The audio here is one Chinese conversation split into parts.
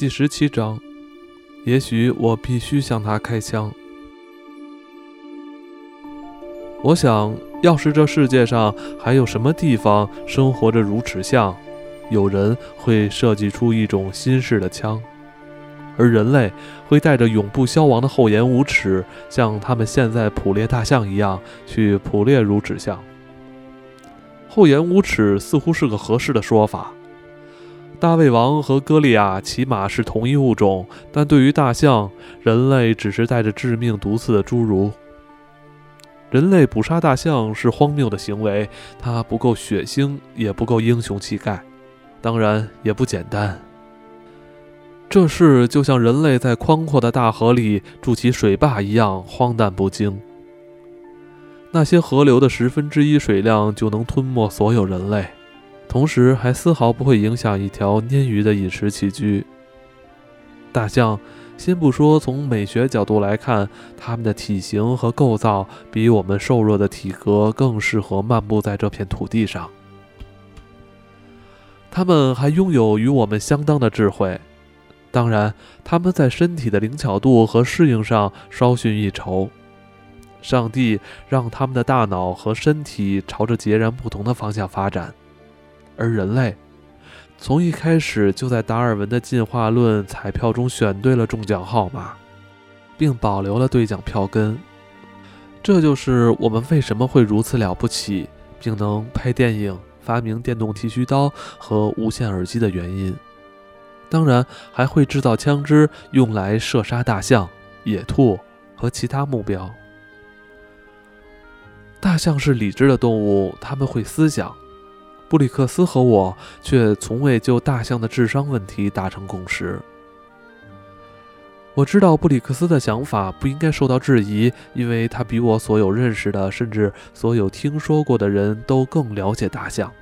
第十七章，也许我必须向他开枪。我想要是这世界上还有什么地方生活着如此像，有人会设计出一种新式的枪，而人类会带着永不消亡的厚颜无耻，像他们现在捕猎大象一样去捕猎如此象。厚颜无耻似乎是个合适的说法。大胃王和歌利亚起码是同一物种，但对于大象，人类只是带着致命毒刺的侏儒。人类捕杀大象是荒谬的行为，它不够血腥，也不够英雄气概，当然也不简单。这事就像人类在宽阔的大河里筑起水坝一样荒诞不经。那些河流的十分之一水量就能吞没所有人类。同时还丝毫不会影响一条鲶鱼的饮食起居。大象，先不说从美学角度来看，它们的体型和构造比我们瘦弱的体格更适合漫步在这片土地上。它们还拥有与我们相当的智慧，当然，它们在身体的灵巧度和适应上稍逊一筹。上帝让它们的大脑和身体朝着截然不同的方向发展。而人类从一开始就在达尔文的进化论彩票中选对了中奖号码，并保留了兑奖票根。这就是我们为什么会如此了不起，并能拍电影、发明电动剃须刀和无线耳机的原因。当然，还会制造枪支用来射杀大象、野兔和其他目标。大象是理智的动物，它们会思想。布里克斯和我却从未就大象的智商问题达成共识。我知道布里克斯的想法不应该受到质疑，因为他比我所有认识的，甚至所有听说过的人都更了解大象。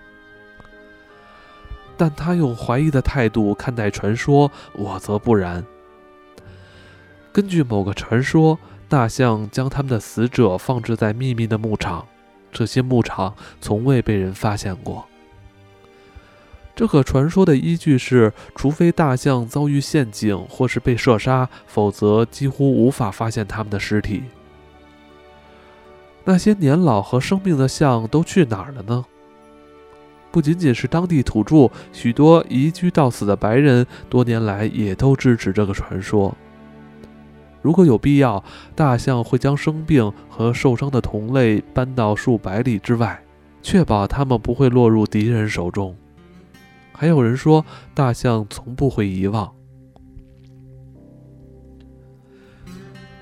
但他用怀疑的态度看待传说，我则不然。根据某个传说，大象将他们的死者放置在秘密的牧场，这些牧场从未被人发现过。这个传说的依据是，除非大象遭遇陷阱或是被射杀，否则几乎无法发现它们的尸体。那些年老和生病的象都去哪儿了呢？不仅仅是当地土著，许多移居到此的白人多年来也都支持这个传说。如果有必要，大象会将生病和受伤的同类搬到数百里之外，确保它们不会落入敌人手中。还有人说，大象从不会遗忘。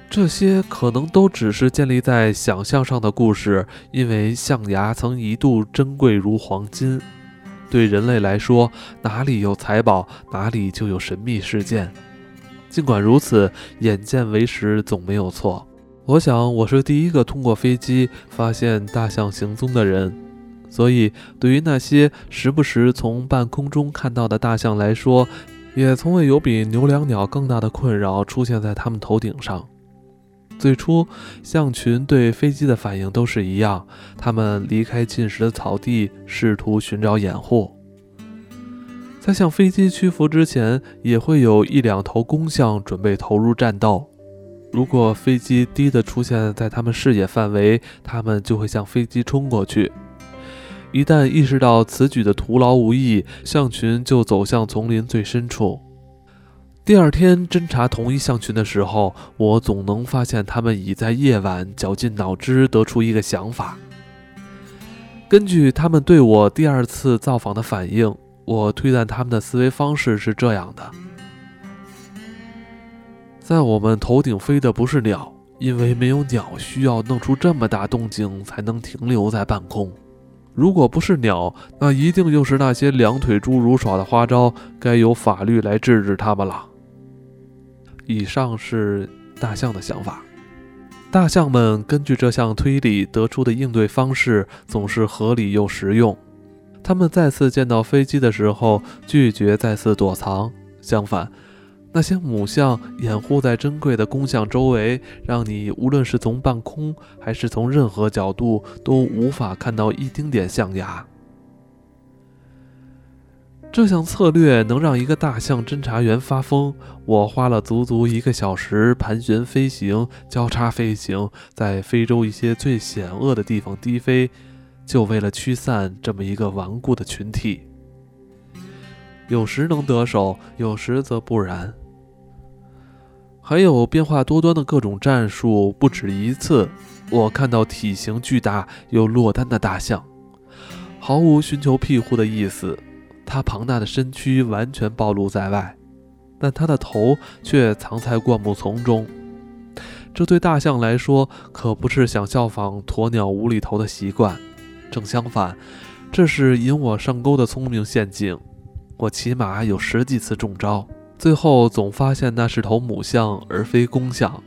这些可能都只是建立在想象上的故事，因为象牙曾一度珍贵如黄金。对人类来说，哪里有财宝，哪里就有神秘事件。尽管如此，眼见为实总没有错。我想，我是第一个通过飞机发现大象行踪的人。所以，对于那些时不时从半空中看到的大象来说，也从未有比牛椋鸟更大的困扰出现在它们头顶上。最初，象群对飞机的反应都是一样，它们离开进食的草地，试图寻找掩护。在向飞机屈服之前，也会有一两头公象准备投入战斗。如果飞机低的出现在它们视野范围，它们就会向飞机冲过去。一旦意识到此举的徒劳无益，象群就走向丛林最深处。第二天侦查同一象群的时候，我总能发现他们已在夜晚绞尽脑汁得出一个想法。根据他们对我第二次造访的反应，我推断他们的思维方式是这样的：在我们头顶飞的不是鸟，因为没有鸟需要弄出这么大动静才能停留在半空。如果不是鸟，那一定又是那些两腿侏儒耍的花招，该由法律来制止他们了。以上是大象的想法。大象们根据这项推理得出的应对方式总是合理又实用。他们再次见到飞机的时候，拒绝再次躲藏，相反。那些母象掩护在珍贵的公象周围，让你无论是从半空还是从任何角度都无法看到一丁点象牙。这项策略能让一个大象侦查员发疯。我花了足足一个小时盘旋飞行、交叉飞行，在非洲一些最险恶的地方低飞，就为了驱散这么一个顽固的群体。有时能得手，有时则不然。还有变化多端的各种战术，不止一次。我看到体型巨大又落单的大象，毫无寻求庇护的意思。它庞大的身躯完全暴露在外，但它的头却藏在灌木丛中。这对大象来说可不是想效仿鸵鸟无厘头的习惯，正相反，这是引我上钩的聪明陷阱。我起码有十几次中招，最后总发现那是头母象而非公象。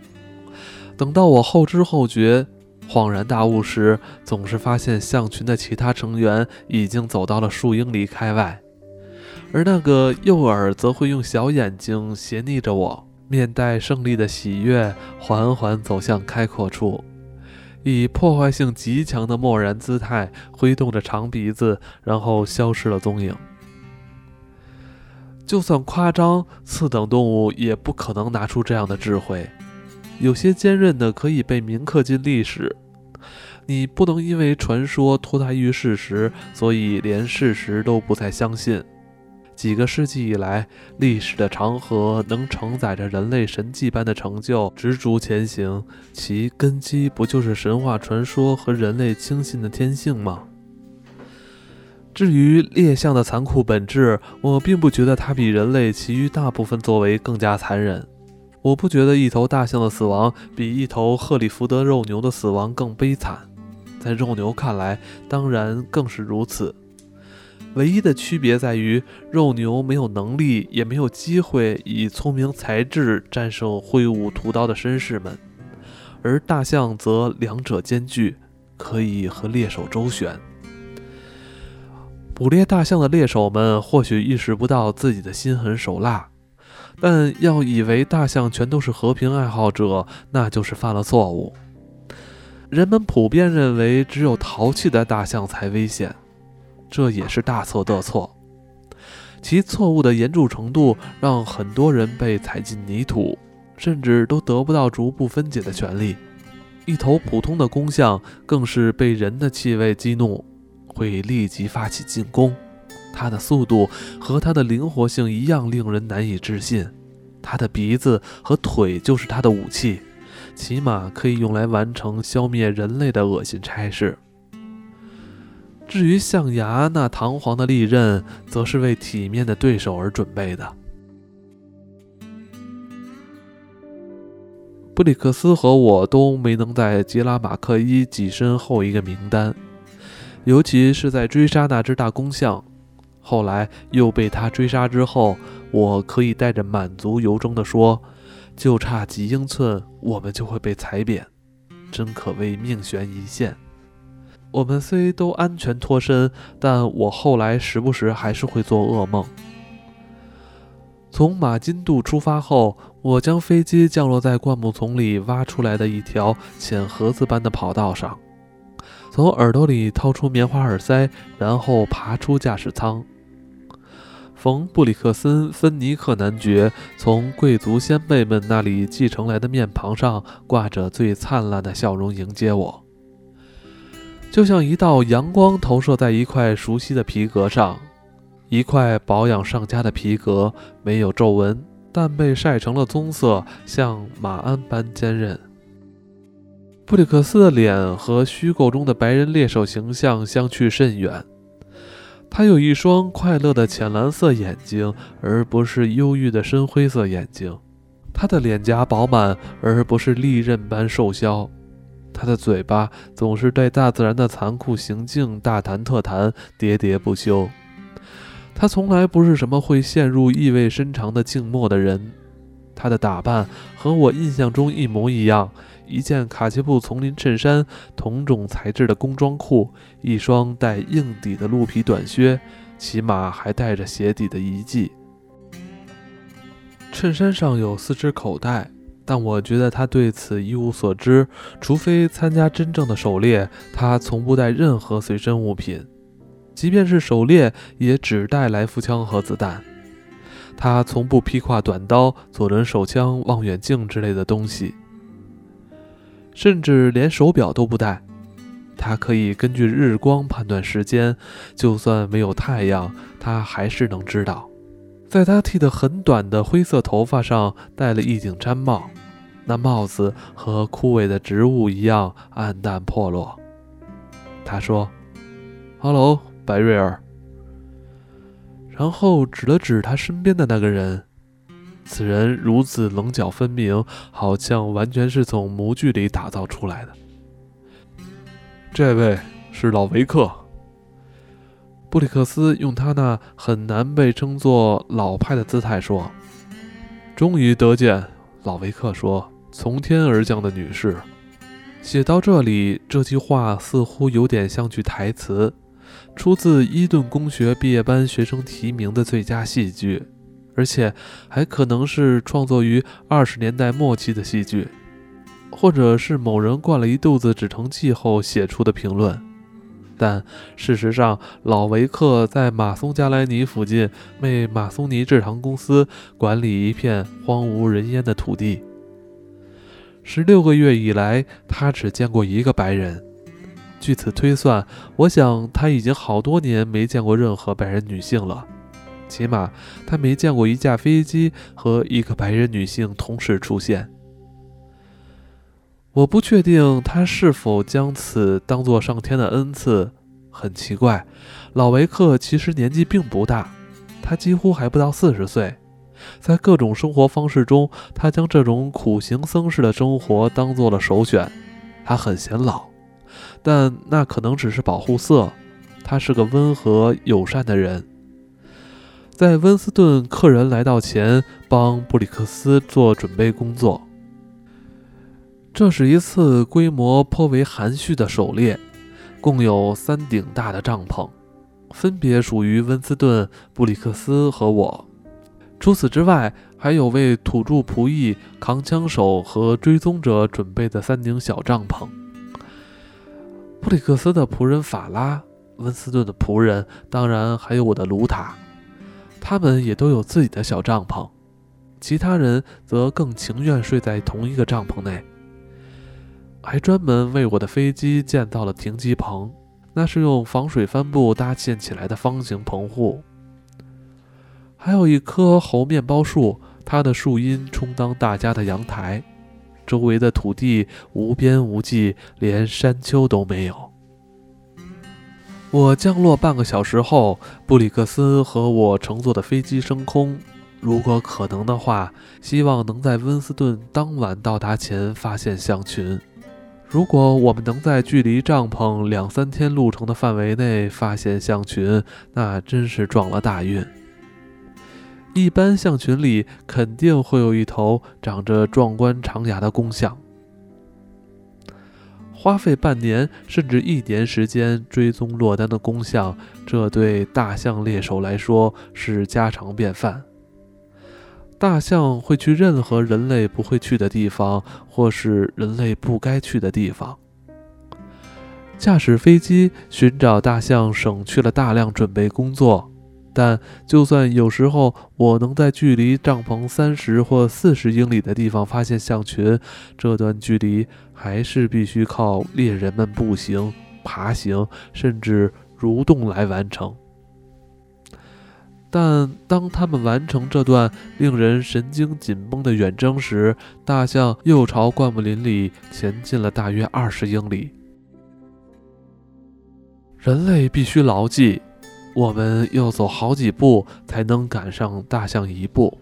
等到我后知后觉、恍然大悟时，总是发现象群的其他成员已经走到了数英里开外。而那个诱饵则会用小眼睛斜睨着我，面带胜利的喜悦，缓缓走向开阔处，以破坏性极强的漠然姿态挥动着长鼻子，然后消失了踪影。就算夸张，次等动物也不可能拿出这样的智慧。有些坚韧的可以被铭刻进历史，你不能因为传说脱胎于事实，所以连事实都不再相信。几个世纪以来，历史的长河能承载着人类神迹般的成就，执着前行。其根基不就是神话传说和人类轻信的天性吗？至于猎象的残酷本质，我并不觉得它比人类其余大部分作为更加残忍。我不觉得一头大象的死亡比一头赫里福德肉牛的死亡更悲惨。在肉牛看来，当然更是如此。唯一的区别在于，肉牛没有能力，也没有机会以聪明才智战胜挥舞屠刀的绅士们，而大象则两者兼具，可以和猎手周旋。捕猎大象的猎手们或许意识不到自己的心狠手辣，但要以为大象全都是和平爱好者，那就是犯了错误。人们普遍认为，只有淘气的大象才危险。这也是大错特错，其错误的严重程度让很多人被踩进泥土，甚至都得不到逐步分解的权利。一头普通的公象更是被人的气味激怒，会立即发起进攻。它的速度和它的灵活性一样令人难以置信。它的鼻子和腿就是它的武器，起码可以用来完成消灭人类的恶心差事。至于象牙那堂皇的利刃，则是为体面的对手而准备的。布里克斯和我都没能在杰拉马克伊跻身后一个名单，尤其是在追杀那只大公象，后来又被他追杀之后，我可以带着满足由衷地说：“就差几英寸，我们就会被踩扁，真可谓命悬一线。”我们虽都安全脱身，但我后来时不时还是会做噩梦。从马金渡出发后，我将飞机降落在灌木丛里挖出来的一条浅盒子般的跑道上，从耳朵里掏出棉花耳塞，然后爬出驾驶舱。冯布里克森芬尼克男爵从贵族先辈们那里继承来的面庞上挂着最灿烂的笑容迎接我。就像一道阳光投射在一块熟悉的皮革上，一块保养上佳的皮革，没有皱纹，但被晒成了棕色，像马鞍般坚韧。布里克斯的脸和虚构中的白人猎手形象相去甚远。他有一双快乐的浅蓝色眼睛，而不是忧郁的深灰色眼睛。他的脸颊饱满，而不是利刃般瘦削。他的嘴巴总是对大自然的残酷行径大谈特谈，喋喋不休。他从来不是什么会陷入意味深长的静默的人。他的打扮和我印象中一模一样：一件卡其布丛林衬衫，同种材质的工装裤，一双带硬底的鹿皮短靴，起码还带着鞋底的遗迹。衬衫上有四只口袋。但我觉得他对此一无所知，除非参加真正的狩猎，他从不带任何随身物品。即便是狩猎，也只带来福枪和子弹。他从不披挂短刀、左轮手枪、望远镜之类的东西，甚至连手表都不戴。他可以根据日光判断时间，就算没有太阳，他还是能知道。在他剃得很短的灰色头发上戴了一顶毡帽，那帽子和枯萎的植物一样暗淡破落。他说哈喽，白瑞尔。”然后指了指他身边的那个人，此人如此棱角分明，好像完全是从模具里打造出来的。这位是老维克。布里克斯用他那很难被称作老派的姿态说：“终于得见。”老维克说：“从天而降的女士。”写到这里，这句话似乎有点像句台词。出自伊顿公学毕业班学生提名的最佳戏剧，而且还可能是创作于二十年代末期的戏剧，或者是某人灌了一肚子止疼剂后写出的评论。但事实上，老维克在马松加莱尼附近为马松尼制糖公司管理一片荒无人烟的土地。十六个月以来，他只见过一个白人。据此推算，我想他已经好多年没见过任何白人女性了，起码他没见过一架飞机和一个白人女性同时出现。我不确定他是否将此当作上天的恩赐。很奇怪，老维克其实年纪并不大，他几乎还不到四十岁。在各种生活方式中，他将这种苦行僧式的生活当做了首选。他很显老。但那可能只是保护色。他是个温和友善的人。在温斯顿客人来到前，帮布里克斯做准备工作。这是一次规模颇为含蓄的狩猎，共有三顶大的帐篷，分别属于温斯顿、布里克斯和我。除此之外，还有为土著仆役、扛枪手和追踪者准备的三顶小帐篷。布里克斯的仆人法拉，温斯顿的仆人，当然还有我的卢塔，他们也都有自己的小帐篷。其他人则更情愿睡在同一个帐篷内，还专门为我的飞机建造了停机棚，那是用防水帆布搭建起来的方形棚户。还有一棵猴面包树，它的树荫充当大家的阳台。周围的土地无边无际，连山丘都没有。我降落半个小时后，布里克斯和我乘坐的飞机升空。如果可能的话，希望能在温斯顿当晚到达前发现象群。如果我们能在距离帐篷两三天路程的范围内发现象群，那真是撞了大运。一般象群里肯定会有一头长着壮观长牙的公象。花费半年甚至一年时间追踪落单的公象，这对大象猎手来说是家常便饭。大象会去任何人类不会去的地方，或是人类不该去的地方。驾驶飞机寻找大象，省去了大量准备工作。但就算有时候我能在距离帐篷三十或四十英里的地方发现象群，这段距离还是必须靠猎人们步行、爬行，甚至蠕动来完成。但当他们完成这段令人神经紧绷的远征时，大象又朝灌木林里前进了大约二十英里。人类必须牢记。我们要走好几步才能赶上大象一步。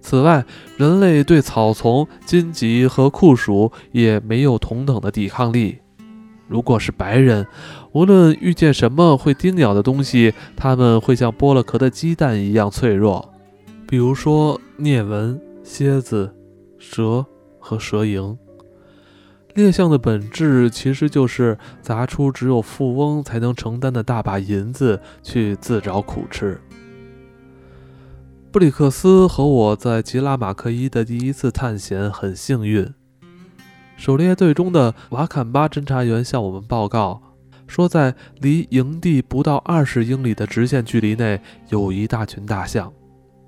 此外，人类对草丛、荆棘和酷暑也没有同等的抵抗力。如果是白人，无论遇见什么会叮咬的东西，他们会像剥了壳的鸡蛋一样脆弱，比如说颞蚊、蝎子、蛇和蛇蝇。猎象的本质其实就是砸出只有富翁才能承担的大把银子去自找苦吃。布里克斯和我在吉拉马克伊的第一次探险很幸运。狩猎队中的瓦坎巴侦察员向我们报告，说在离营地不到二十英里的直线距离内有一大群大象，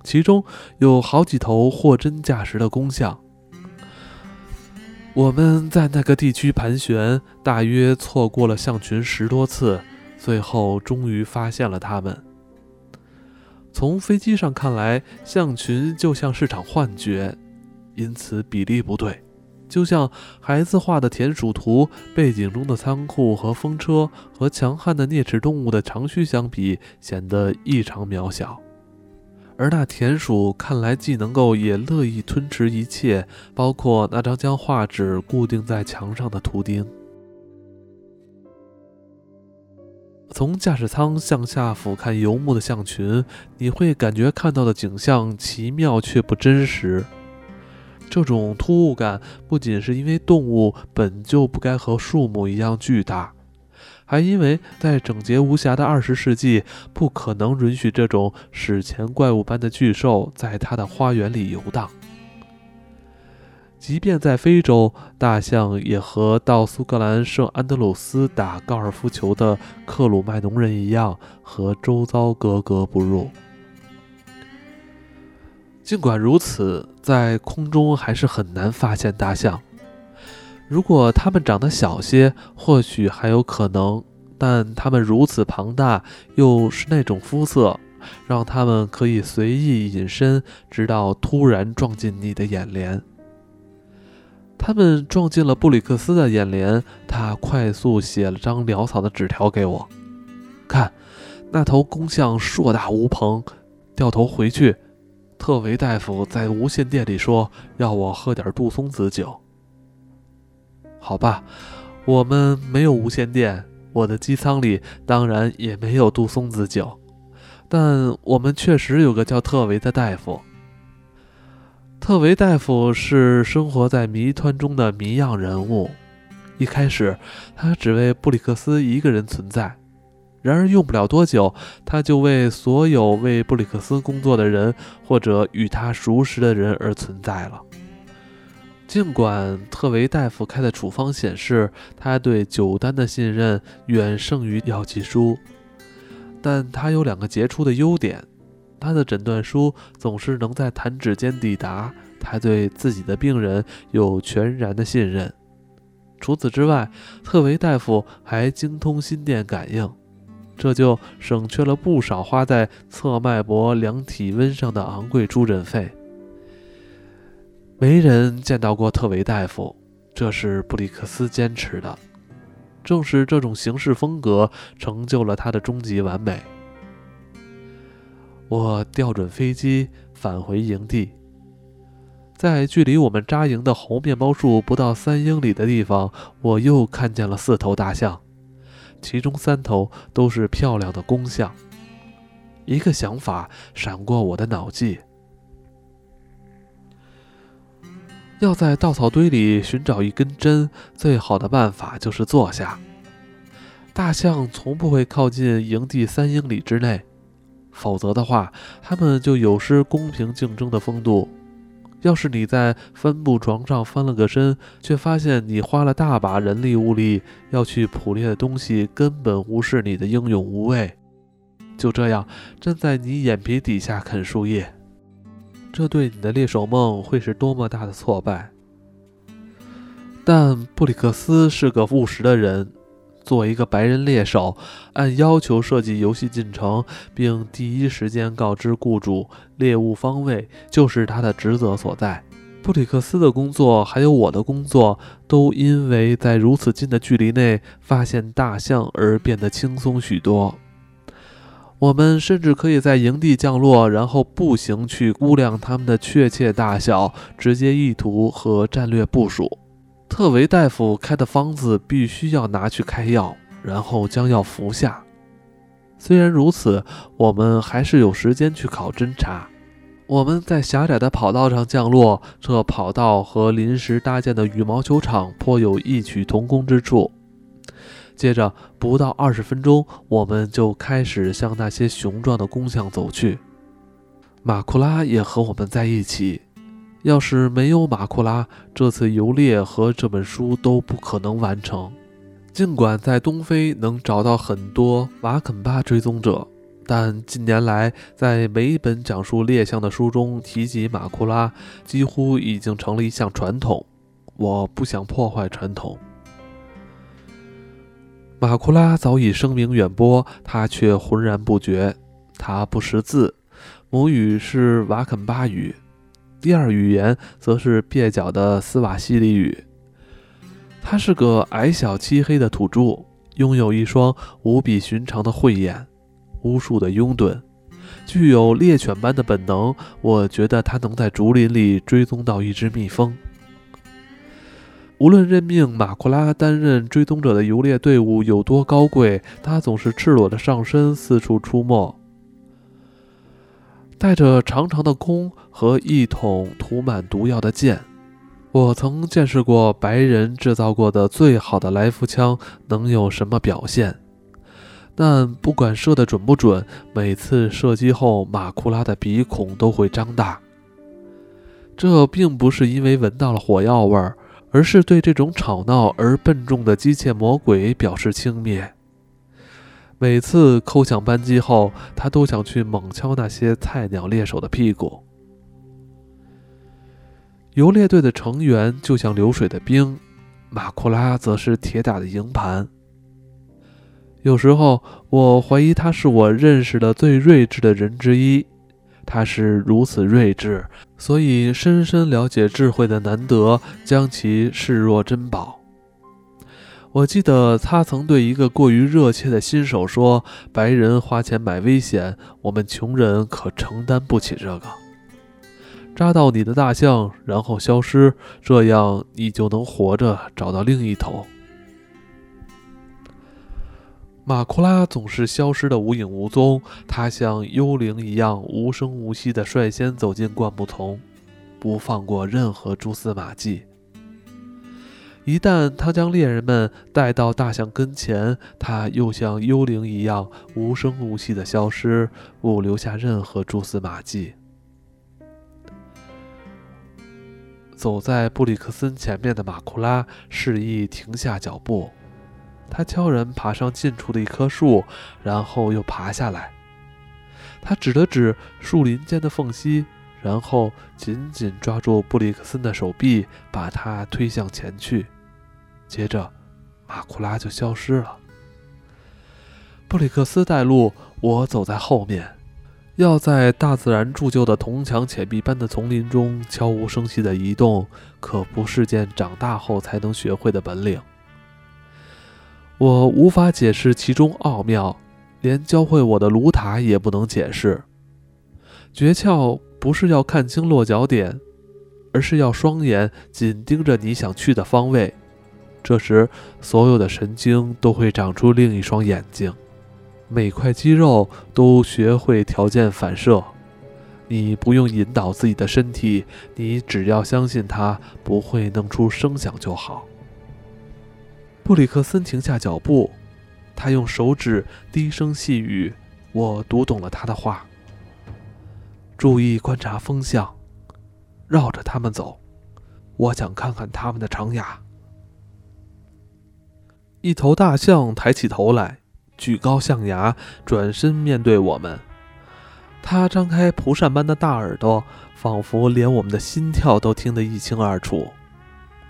其中有好几头货真价实的公象。我们在那个地区盘旋，大约错过了象群十多次，最后终于发现了它们。从飞机上看来，象群就像是场幻觉，因此比例不对。就像孩子画的田鼠图，背景中的仓库和风车和强悍的啮齿动物的长须相比，显得异常渺小。而那田鼠看来既能够，也乐意吞吃一切，包括那张将画纸固定在墙上的图钉。从驾驶舱向下俯瞰游牧的象群，你会感觉看到的景象奇妙却不真实。这种突兀感不仅是因为动物本就不该和树木一样巨大，还因为在整洁无瑕的二十世纪，不可能允许这种史前怪物般的巨兽在它的花园里游荡。即便在非洲，大象也和到苏格兰圣安德鲁斯打高尔夫球的克鲁麦农人一样，和周遭格格不入。尽管如此，在空中还是很难发现大象。如果它们长得小些，或许还有可能，但它们如此庞大，又是那种肤色，让它们可以随意隐身，直到突然撞进你的眼帘。他们撞进了布里克斯的眼帘，他快速写了张潦草的纸条给我。看，那头公象硕大无朋，掉头回去。特维大夫在无线电里说：“要我喝点杜松子酒。”好吧，我们没有无线电，我的机舱里当然也没有杜松子酒，但我们确实有个叫特维的大夫。特维大夫是生活在谜团中的谜样人物。一开始，他只为布里克斯一个人存在。然而用不了多久，他就为所有为布里克斯工作的人或者与他熟识的人而存在了。尽管特维大夫开的处方显示他对酒单的信任远胜于药剂书，但他有两个杰出的优点：他的诊断书总是能在弹指间抵达；他对自己的病人有全然的信任。除此之外，特维大夫还精通心电感应。这就省去了不少花在测脉搏、量体温上的昂贵出诊费。没人见到过特维大夫，这是布里克斯坚持的。正是这种行事风格，成就了他的终极完美。我调准飞机返回营地，在距离我们扎营的猴面包树不到三英里的地方，我又看见了四头大象。其中三头都是漂亮的公象。一个想法闪过我的脑际：要在稻草堆里寻找一根针，最好的办法就是坐下。大象从不会靠近营地三英里之内，否则的话，它们就有失公平竞争的风度。要是你在帆布床上翻了个身，却发现你花了大把人力物力要去捕猎的东西根本无视你的英勇无畏，就这样站在你眼皮底下啃树叶，这对你的猎手梦会是多么大的挫败！但布里克斯是个务实的人。作为一个白人猎手，按要求设计游戏进程，并第一时间告知雇主猎物方位，就是他的职责所在。布里克斯的工作，还有我的工作，都因为在如此近的距离内发现大象而变得轻松许多。我们甚至可以在营地降落，然后步行去估量它们的确切大小、直接意图和战略部署。特维大夫开的方子必须要拿去开药，然后将药服下。虽然如此，我们还是有时间去考侦查。我们在狭窄的跑道上降落，这跑道和临时搭建的羽毛球场颇有异曲同工之处。接着，不到二十分钟，我们就开始向那些雄壮的公象走去。马库拉也和我们在一起。要是没有马库拉，这次游猎和这本书都不可能完成。尽管在东非能找到很多瓦肯巴追踪者，但近年来在每一本讲述猎象的书中提及马库拉，几乎已经成了一项传统。我不想破坏传统。马库拉早已声名远播，他却浑然不觉。他不识字，母语是瓦肯巴语，第二语言则是蹩脚的斯瓦西里语。他是个矮小漆黑的土著，拥有一双无比寻常的慧眼，无数的拥趸，具有猎犬般的本能。我觉得他能在竹林里追踪到一只蜜蜂。无论任命马库拉担任追踪者的游猎队伍有多高贵，他总是赤裸着上身四处出没，带着长长的弓和一桶涂满毒药的箭。我曾见识过白人制造过的最好的来福枪能有什么表现，但不管射得准不准，每次射击后马库拉的鼻孔都会张大。这并不是因为闻到了火药味儿，而是对这种吵闹而笨重的机械魔鬼表示轻蔑。每次扣响扳机后，他都想去猛敲那些菜鸟猎手的屁股。游猎队的成员就像流水的冰，马库拉则是铁打的营盘。有时候，我怀疑他是我认识的最睿智的人之一。他是如此睿智，所以深深了解智慧的难得，将其视若珍宝。我记得他曾对一个过于热切的新手说：“白人花钱买危险，我们穷人可承担不起这个。”扎到你的大象，然后消失，这样你就能活着找到另一头。马库拉总是消失的无影无踪，他像幽灵一样无声无息地率先走进灌木丛，不放过任何蛛丝马迹。一旦他将猎人们带到大象跟前，他又像幽灵一样无声无息地消失，不留下任何蛛丝马迹。走在布里克森前面的马库拉示意停下脚步，他悄然爬上近处的一棵树，然后又爬下来。他指了指树林间的缝隙，然后紧紧抓住布里克森的手臂，把他推向前去。接着，马库拉就消失了。布里克斯带路，我走在后面。要在大自然铸就的铜墙铁壁般的丛林中悄无声息地移动，可不是件长大后才能学会的本领。我无法解释其中奥妙，连教会我的卢塔也不能解释。诀窍不是要看清落脚点，而是要双眼紧盯着你想去的方位，这时所有的神经都会长出另一双眼睛。每块肌肉都学会条件反射，你不用引导自己的身体，你只要相信它不会弄出声响就好。布里克森停下脚步，他用手指低声细语，我读懂了他的话。注意观察风向，绕着他们走，我想看看他们的长牙。一头大象抬起头来。举高象牙，转身面对我们。它张开蒲扇般的大耳朵，仿佛连我们的心跳都听得一清二楚。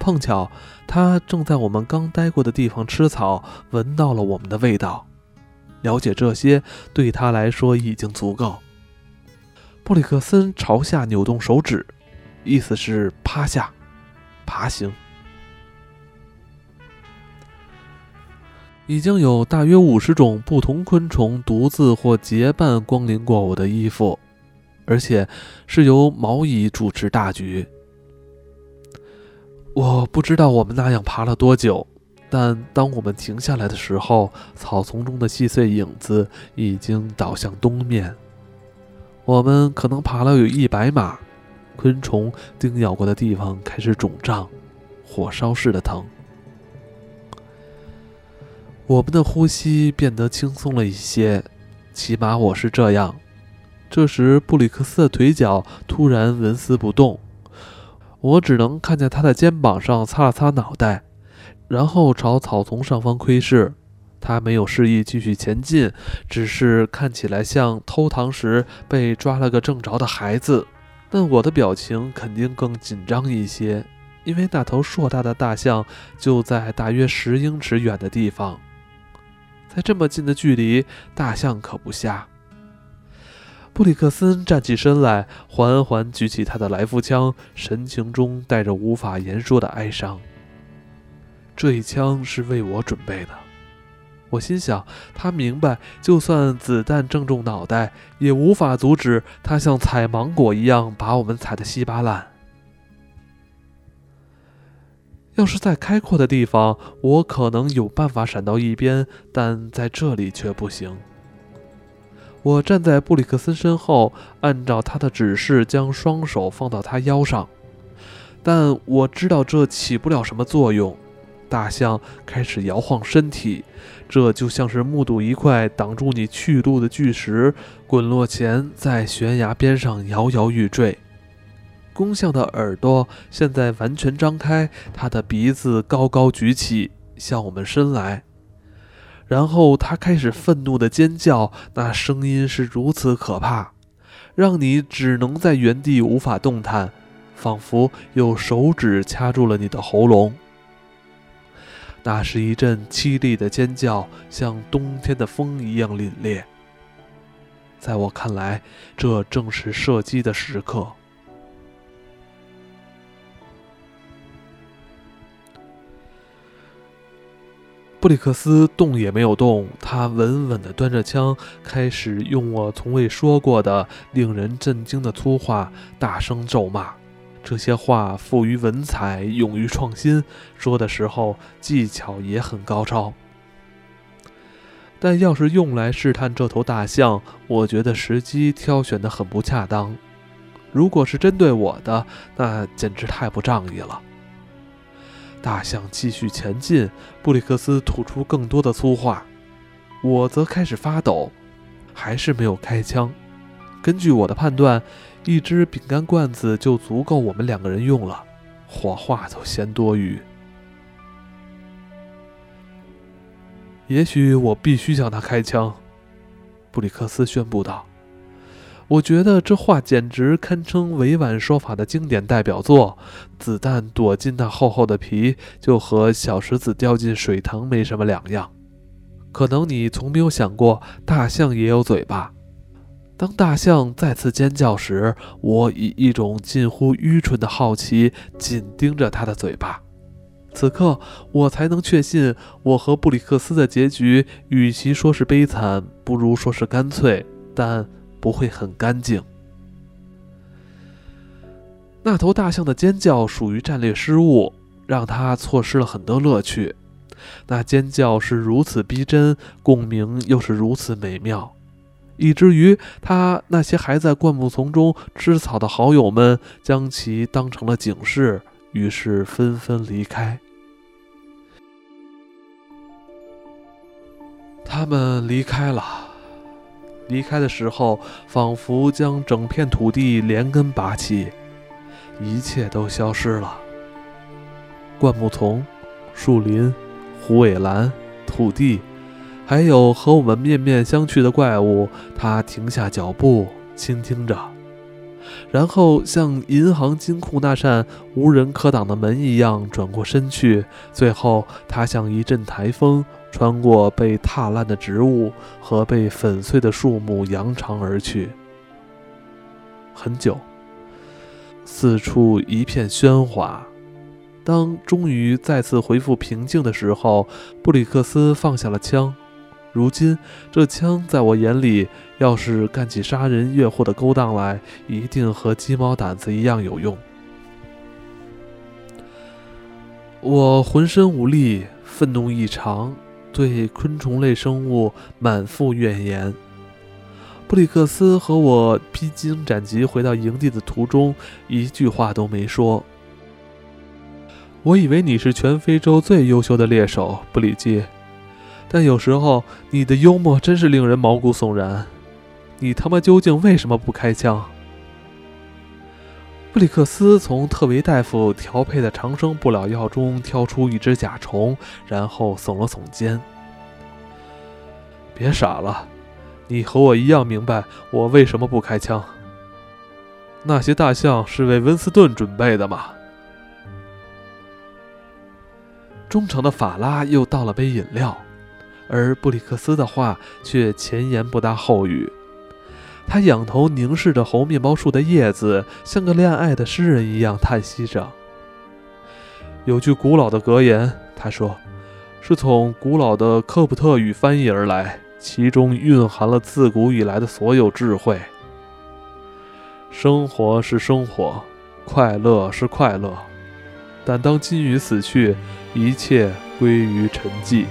碰巧，他正在我们刚待过的地方吃草，闻到了我们的味道。了解这些对他来说已经足够。布里克森朝下扭动手指，意思是趴下，爬行。已经有大约五十种不同昆虫独自或结伴光临过我的衣服，而且是由毛蚁主持大局。我不知道我们那样爬了多久，但当我们停下来的时候，草丛中的细碎影子已经倒向东面。我们可能爬了有一百码，昆虫叮咬过的地方开始肿胀，火烧似的疼。我们的呼吸变得轻松了一些，起码我是这样。这时，布里克斯的腿脚突然纹丝不动，我只能看见他的肩膀上擦了擦脑袋，然后朝草丛上方窥视。他没有示意继续前进，只是看起来像偷糖时被抓了个正着的孩子。但我的表情肯定更紧张一些，因为那头硕大的大象就在大约十英尺远的地方。在这么近的距离，大象可不瞎。布里克森站起身来，缓缓举起他的来福枪，神情中带着无法言说的哀伤。这一枪是为我准备的，我心想，他明白，就算子弹正中脑袋，也无法阻止他像采芒果一样把我们踩得稀巴烂。要是在开阔的地方，我可能有办法闪到一边，但在这里却不行。我站在布里克森身后，按照他的指示将双手放到他腰上，但我知道这起不了什么作用。大象开始摇晃身体，这就像是目睹一块挡住你去路的巨石滚落前在悬崖边上摇摇欲坠。公象的耳朵现在完全张开，它的鼻子高高举起，向我们伸来。然后它开始愤怒地尖叫，那声音是如此可怕，让你只能在原地无法动弹，仿佛有手指掐住了你的喉咙。那是一阵凄厉的尖叫，像冬天的风一样凛冽。在我看来，这正是射击的时刻。布里克斯动也没有动，他稳稳地端着枪，开始用我从未说过的、令人震惊的粗话大声咒骂。这些话富于文采，勇于创新，说的时候技巧也很高超。但要是用来试探这头大象，我觉得时机挑选的很不恰当。如果是针对我的，那简直太不仗义了。大象继续前进，布里克斯吐出更多的粗话，我则开始发抖，还是没有开枪。根据我的判断。一只饼干罐子就足够我们两个人用了，火化都嫌多余。也许我必须向他开枪，布里克斯宣布道。我觉得这话简直堪称委婉说法的经典代表作。子弹躲进那厚厚的皮，就和小石子掉进水塘没什么两样。可能你从没有想过，大象也有嘴巴。当大象再次尖叫时，我以一种近乎愚蠢的好奇紧盯着它的嘴巴。此刻，我才能确信，我和布里克斯的结局，与其说是悲惨，不如说是干脆，但不会很干净。那头大象的尖叫属于战略失误，让它错失了很多乐趣。那尖叫是如此逼真，共鸣又是如此美妙。以至于他那些还在灌木丛中吃草的好友们将其当成了警示，于是纷纷离开。他们离开了，离开的时候仿佛将整片土地连根拔起，一切都消失了。灌木丛、树林、虎尾兰、土地。还有和我们面面相觑的怪物，他停下脚步，倾听着，然后像银行金库那扇无人可挡的门一样转过身去。最后，他像一阵台风，穿过被踏烂的植物和被粉碎的树木，扬长而去。很久，四处一片喧哗。当终于再次恢复平静的时候，布里克斯放下了枪。如今，这枪在我眼里，要是干起杀人越货的勾当来，一定和鸡毛掸子一样有用。我浑身无力，愤怒异常，对昆虫类生物满腹怨言。布里克斯和我披荆斩棘回到营地的途中，一句话都没说。我以为你是全非洲最优秀的猎手，布里基。但有时候你的幽默真是令人毛骨悚然。你他妈究竟为什么不开枪？布里克斯从特维大夫调配的长生不老药中挑出一只甲虫，然后耸了耸肩：“别傻了，你和我一样明白我为什么不开枪。那些大象是为温斯顿准备的吗？”忠诚的法拉又倒了杯饮料，而布里克斯的话却前言不搭后语。他仰头凝视着猴面包树的叶子，像个恋爱的诗人一样叹息着。有句古老的格言，他说，是从古老的科普特语翻译而来，其中蕴含了自古以来的所有智慧。生活是生活，快乐是快乐，但当金鱼死去，一切归于沉寂。